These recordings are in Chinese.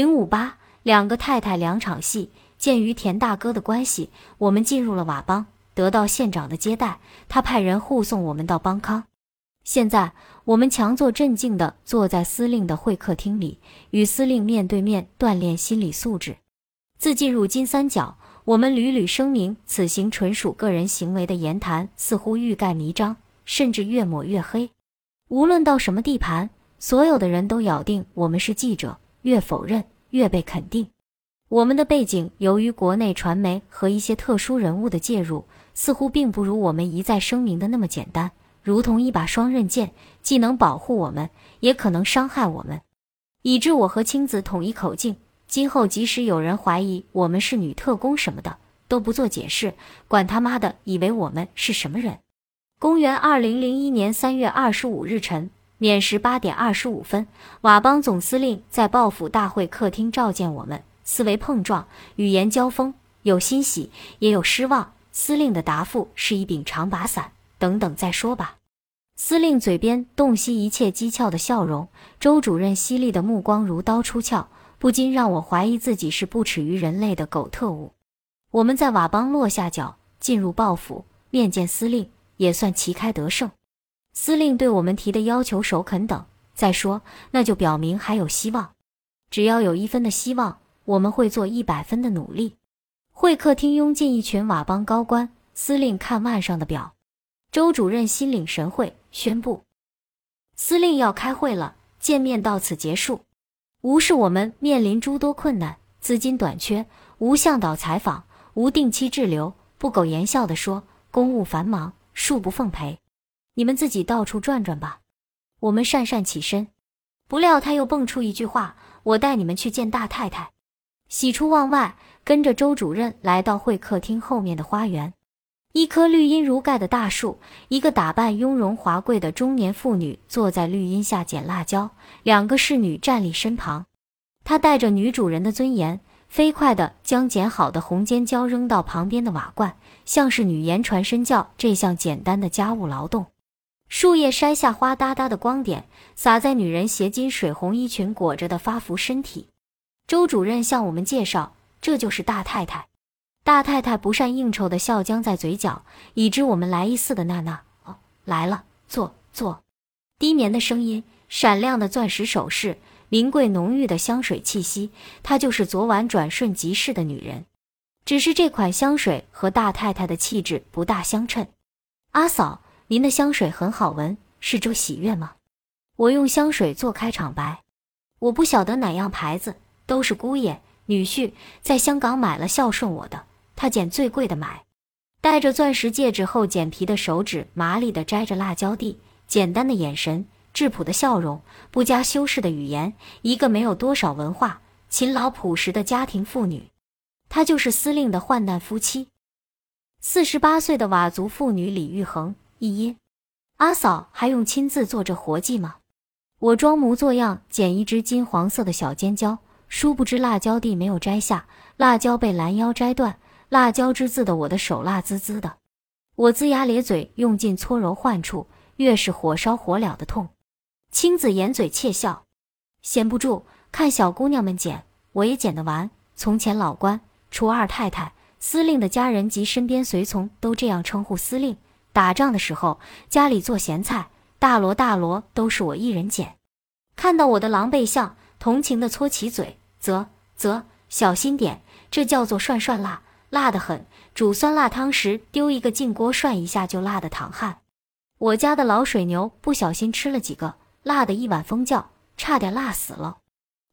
零五八两个太太两场戏。鉴于田大哥的关系，我们进入了佤邦，得到县长的接待。他派人护送我们到邦康。现在我们强作镇静地坐在司令的会客厅里，与司令面对面锻炼心理素质。自进入金三角，我们屡屡声明此行纯属个人行为的言谈，似乎欲盖弥彰，甚至越抹越黑。无论到什么地盘，所有的人都咬定我们是记者，越否认越被肯定。我们的背景由于国内传媒和一些特殊人物的介入，似乎并不如我们一再声明的那么简单，如同一把双刃剑，既能保护我们，也可能伤害我们。以致我和青子统一口径：今后即使有人怀疑我们是女特工什么的，都不做解释，管他妈的，以为我们是什么人。公元二零零一年三月二十五日晨，免时八点二十五分，佤邦总司令在报府大会客厅召见我们。思维碰撞，语言交锋，有欣喜，也有失望。司令的答复是一柄长把伞，等等再说吧。司令嘴边洞悉一切讥诮的笑容，周主任犀利的目光如刀出鞘，不禁让我怀疑自己是不耻于人类的狗特务。我们在佤邦落下脚，进入报府面见司令，也算旗开得胜。司令对我们提的要求首肯等，再说那就表明还有希望。只要有一分的希望。我们会做一百分的努力。会客厅拥进一群佤邦高官，司令看腕上的表，周主任心领神会，宣布：司令要开会了，见面到此结束。无视我们面临诸多困难，资金短缺，无向导采访，无定期滞留，不苟言笑地说，公务繁忙，恕不奉陪。你们自己到处转转吧。我们讪讪起身，不料他又蹦出一句话：我带你们去见大太太。喜出望外，跟着周主任来到会客厅后面的花园，一棵绿荫如盖的大树，一个打扮雍容华贵的中年妇女坐在绿荫下捡辣椒，两个侍女站立身旁。她带着女主人的尊严，飞快地将捡好的红尖椒扔到旁边的瓦罐，像是女言传身教这项简单的家务劳动。树叶筛下花哒哒的光点，洒在女人斜襟水红衣裙裹着的发福身体。周主任向我们介绍，这就是大太太。大太太不善应酬的笑僵在嘴角，已知我们来意似的娜娜哦，来了，坐坐。低绵的声音，闪亮的钻石首饰，名贵浓郁的香水气息，她就是昨晚转瞬即逝的女人。只是这款香水和大太太的气质不大相称。阿嫂，您的香水很好闻，是周喜悦吗？我用香水做开场白，我不晓得哪样牌子。都是姑爷女婿在香港买了孝顺我的，他捡最贵的买。戴着钻石戒指后，剪皮的手指麻利地摘着辣椒蒂，简单的眼神，质朴的笑容，不加修饰的语言，一个没有多少文化、勤劳朴实的家庭妇女。她就是司令的患难夫妻，四十八岁的佤族妇女李玉恒。一音，阿嫂还用亲自做这活计吗？我装模作样捡一只金黄色的小尖椒。殊不知辣椒蒂没有摘下，辣椒被拦腰摘断，辣椒之字的我的手辣滋滋的，我龇牙咧嘴，用劲搓揉患处，越是火烧火燎的痛。青子掩嘴窃笑，闲不住，看小姑娘们捡，我也捡得完。从前老官、除二太太、司令的家人及身边随从都这样称呼司令。打仗的时候，家里做咸菜，大箩大箩都是我一人捡。看到我的狼狈相，同情地搓起嘴。啧啧，小心点，这叫做涮涮辣，辣得很。煮酸辣汤时丢一个进锅涮一下就辣得淌汗。我家的老水牛不小心吃了几个，辣得一碗疯叫，差点辣死了。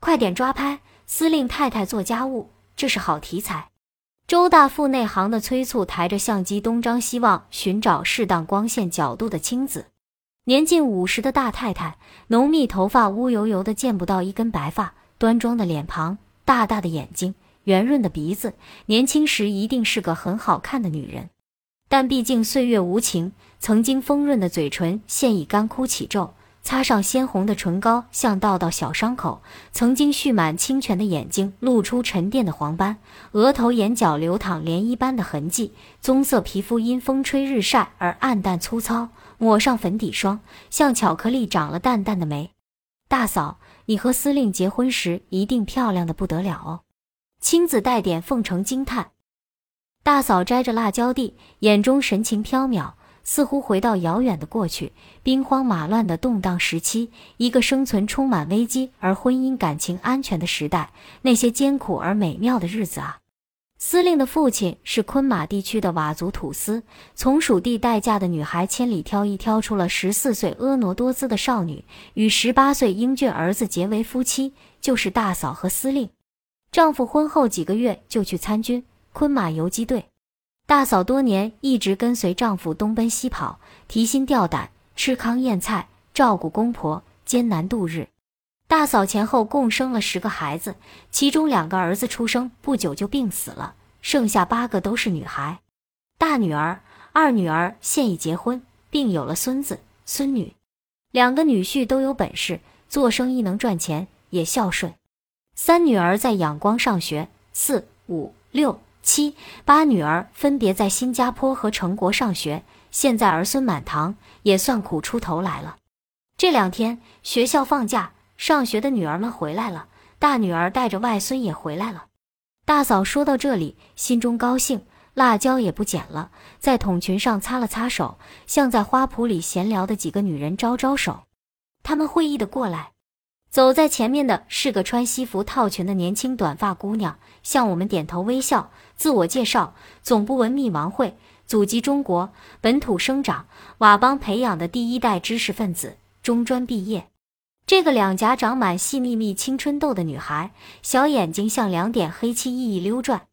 快点抓拍，司令太太做家务，这是好题材。周大富内行的催促，抬着相机东张西望，寻找适当光线角度的青子。年近五十的大太太，浓密头发乌油油的，见不到一根白发。端庄的脸庞，大大的眼睛，圆润的鼻子，年轻时一定是个很好看的女人。但毕竟岁月无情，曾经丰润的嘴唇现已干枯起皱，擦上鲜红的唇膏像道道小伤口。曾经蓄满清泉的眼睛露出沉淀的黄斑，额头、眼角流淌涟漪般的痕迹。棕色皮肤因风吹日晒而暗淡粗糙，抹上粉底霜，像巧克力长了淡淡的眉。大嫂。你和司令结婚时一定漂亮的不得了哦。青子带点奉承惊叹。大嫂摘着辣椒地，眼中神情飘渺，似乎回到遥远的过去，兵荒马乱的动荡时期，一个生存充满危机而婚姻感情安全的时代，那些艰苦而美妙的日子啊！司令的父亲是昆马地区的佤族土司，从属地待嫁的女孩千里挑一挑出了十四岁婀娜多姿的少女，与十八岁英俊儿子结为夫妻，就是大嫂和司令。丈夫婚后几个月就去参军昆马游击队，大嫂多年一直跟随丈夫东奔西跑，提心吊胆，吃糠咽菜，照顾公婆，艰难度日。大嫂前后共生了十个孩子，其中两个儿子出生不久就病死了，剩下八个都是女孩。大女儿、二女儿现已结婚，并有了孙子孙女，两个女婿都有本事，做生意能赚钱，也孝顺。三女儿在仰光上学，四五六七八女儿分别在新加坡和成国上学，现在儿孙满堂，也算苦出头来了。这两天学校放假。上学的女儿们回来了，大女儿带着外孙也回来了。大嫂说到这里，心中高兴，辣椒也不捡了，在筒裙上擦了擦手，向在花圃里闲聊的几个女人招招手。他们会意的过来，走在前面的是个穿西服套裙的年轻短发姑娘，向我们点头微笑，自我介绍：总部文秘王慧，祖籍中国，本土生长，佤邦培养的第一代知识分子，中专毕业。这个两颊长满细密密青春痘的女孩，小眼睛像两点黑漆熠熠溜转，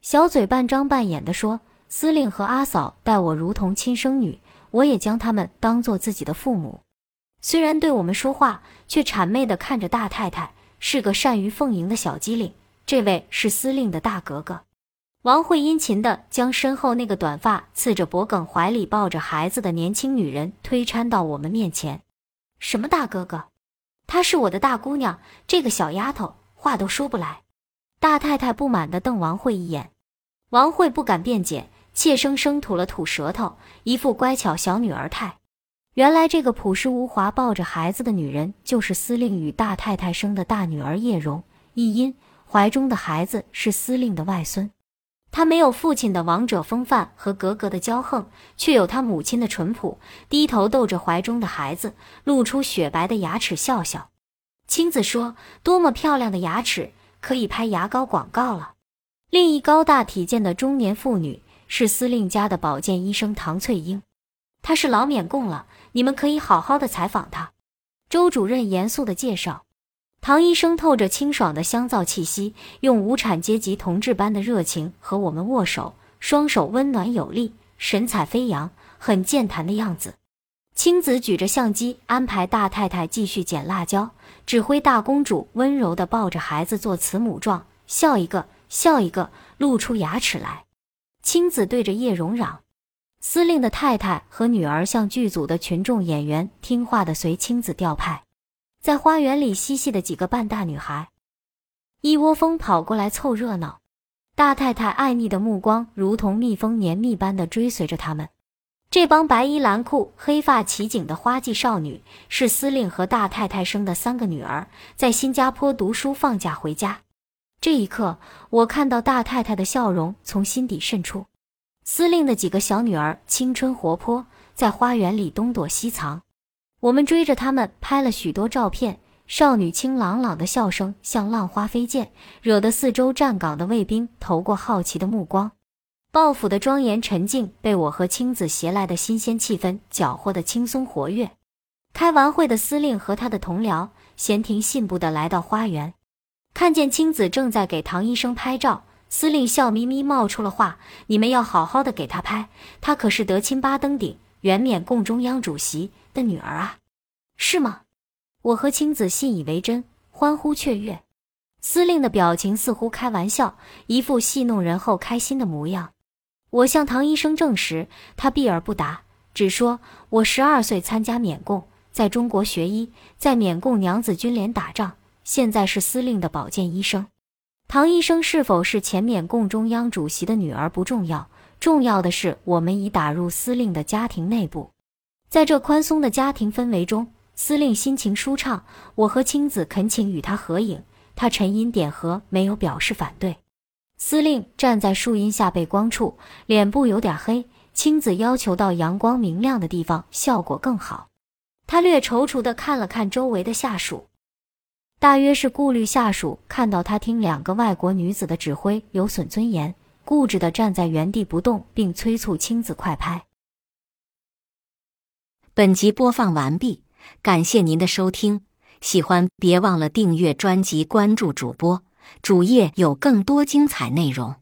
小嘴半张半掩地说：“司令和阿嫂待我如同亲生女，我也将他们当做自己的父母。”虽然对我们说话，却谄媚地看着大太太，是个善于奉迎的小机灵。这位是司令的大格格。王慧殷勤地将身后那个短发、刺着脖梗、怀里抱着孩子的年轻女人推搀到我们面前。什么大哥哥？她是我的大姑娘。这个小丫头话都说不来。大太太不满地瞪王慧一眼，王慧不敢辩解，怯生生吐了吐舌头，一副乖巧小女儿态。原来这个朴实无华、抱着孩子的女人，就是司令与大太太生的大女儿叶蓉。一因怀中的孩子是司令的外孙。他没有父亲的王者风范和格格的骄横，却有他母亲的淳朴。低头逗着怀中的孩子，露出雪白的牙齿，笑笑。青子说：“多么漂亮的牙齿，可以拍牙膏广告了。”另一高大体健的中年妇女是司令家的保健医生唐翠英，她是老缅共了，你们可以好好的采访她。周主任严肃的介绍。唐医生透着清爽的香皂气息，用无产阶级同志般的热情和我们握手，双手温暖有力，神采飞扬，很健谈的样子。青子举着相机，安排大太太继续捡辣椒，指挥大公主温柔地抱着孩子做慈母状，笑一个，笑一个，露出牙齿来。青子对着叶蓉嚷：“司令的太太和女儿像剧组的群众演员，听话的随青子调派。”在花园里嬉戏的几个半大女孩，一窝蜂跑过来凑热闹。大太太爱腻的目光如同蜜蜂黏蜜般的追随着他们。这帮白衣蓝裤、黑发齐颈的花季少女，是司令和大太太生的三个女儿，在新加坡读书，放假回家。这一刻，我看到大太太的笑容从心底渗出。司令的几个小女儿青春活泼，在花园里东躲西藏。我们追着他们拍了许多照片，少女清朗朗的笑声像浪花飞溅，惹得四周站岗的卫兵投过好奇的目光。报府的庄严沉静被我和青子携来的新鲜气氛搅和得轻松活跃。开完会的司令和他的同僚闲庭信步地来到花园，看见青子正在给唐医生拍照，司令笑眯眯冒出了话：“你们要好好的给他拍，他可是德钦巴登顶、原缅共中央主席。”的女儿啊，是吗？我和青子信以为真，欢呼雀跃。司令的表情似乎开玩笑，一副戏弄人后开心的模样。我向唐医生证实，他避而不答，只说我十二岁参加缅共，在中国学医，在缅共娘子军连打仗，现在是司令的保健医生。唐医生是否是前缅共中央主席的女儿不重要，重要的是我们已打入司令的家庭内部。在这宽松的家庭氛围中，司令心情舒畅，我和青子恳请与他合影，他沉吟点合，没有表示反对。司令站在树荫下背光处，脸部有点黑。青子要求到阳光明亮的地方，效果更好。他略踌躇地看了看周围的下属，大约是顾虑下属看到他听两个外国女子的指挥有损尊严，固执地站在原地不动，并催促青子快拍。本集播放完毕，感谢您的收听。喜欢别忘了订阅专辑，关注主播主页有更多精彩内容。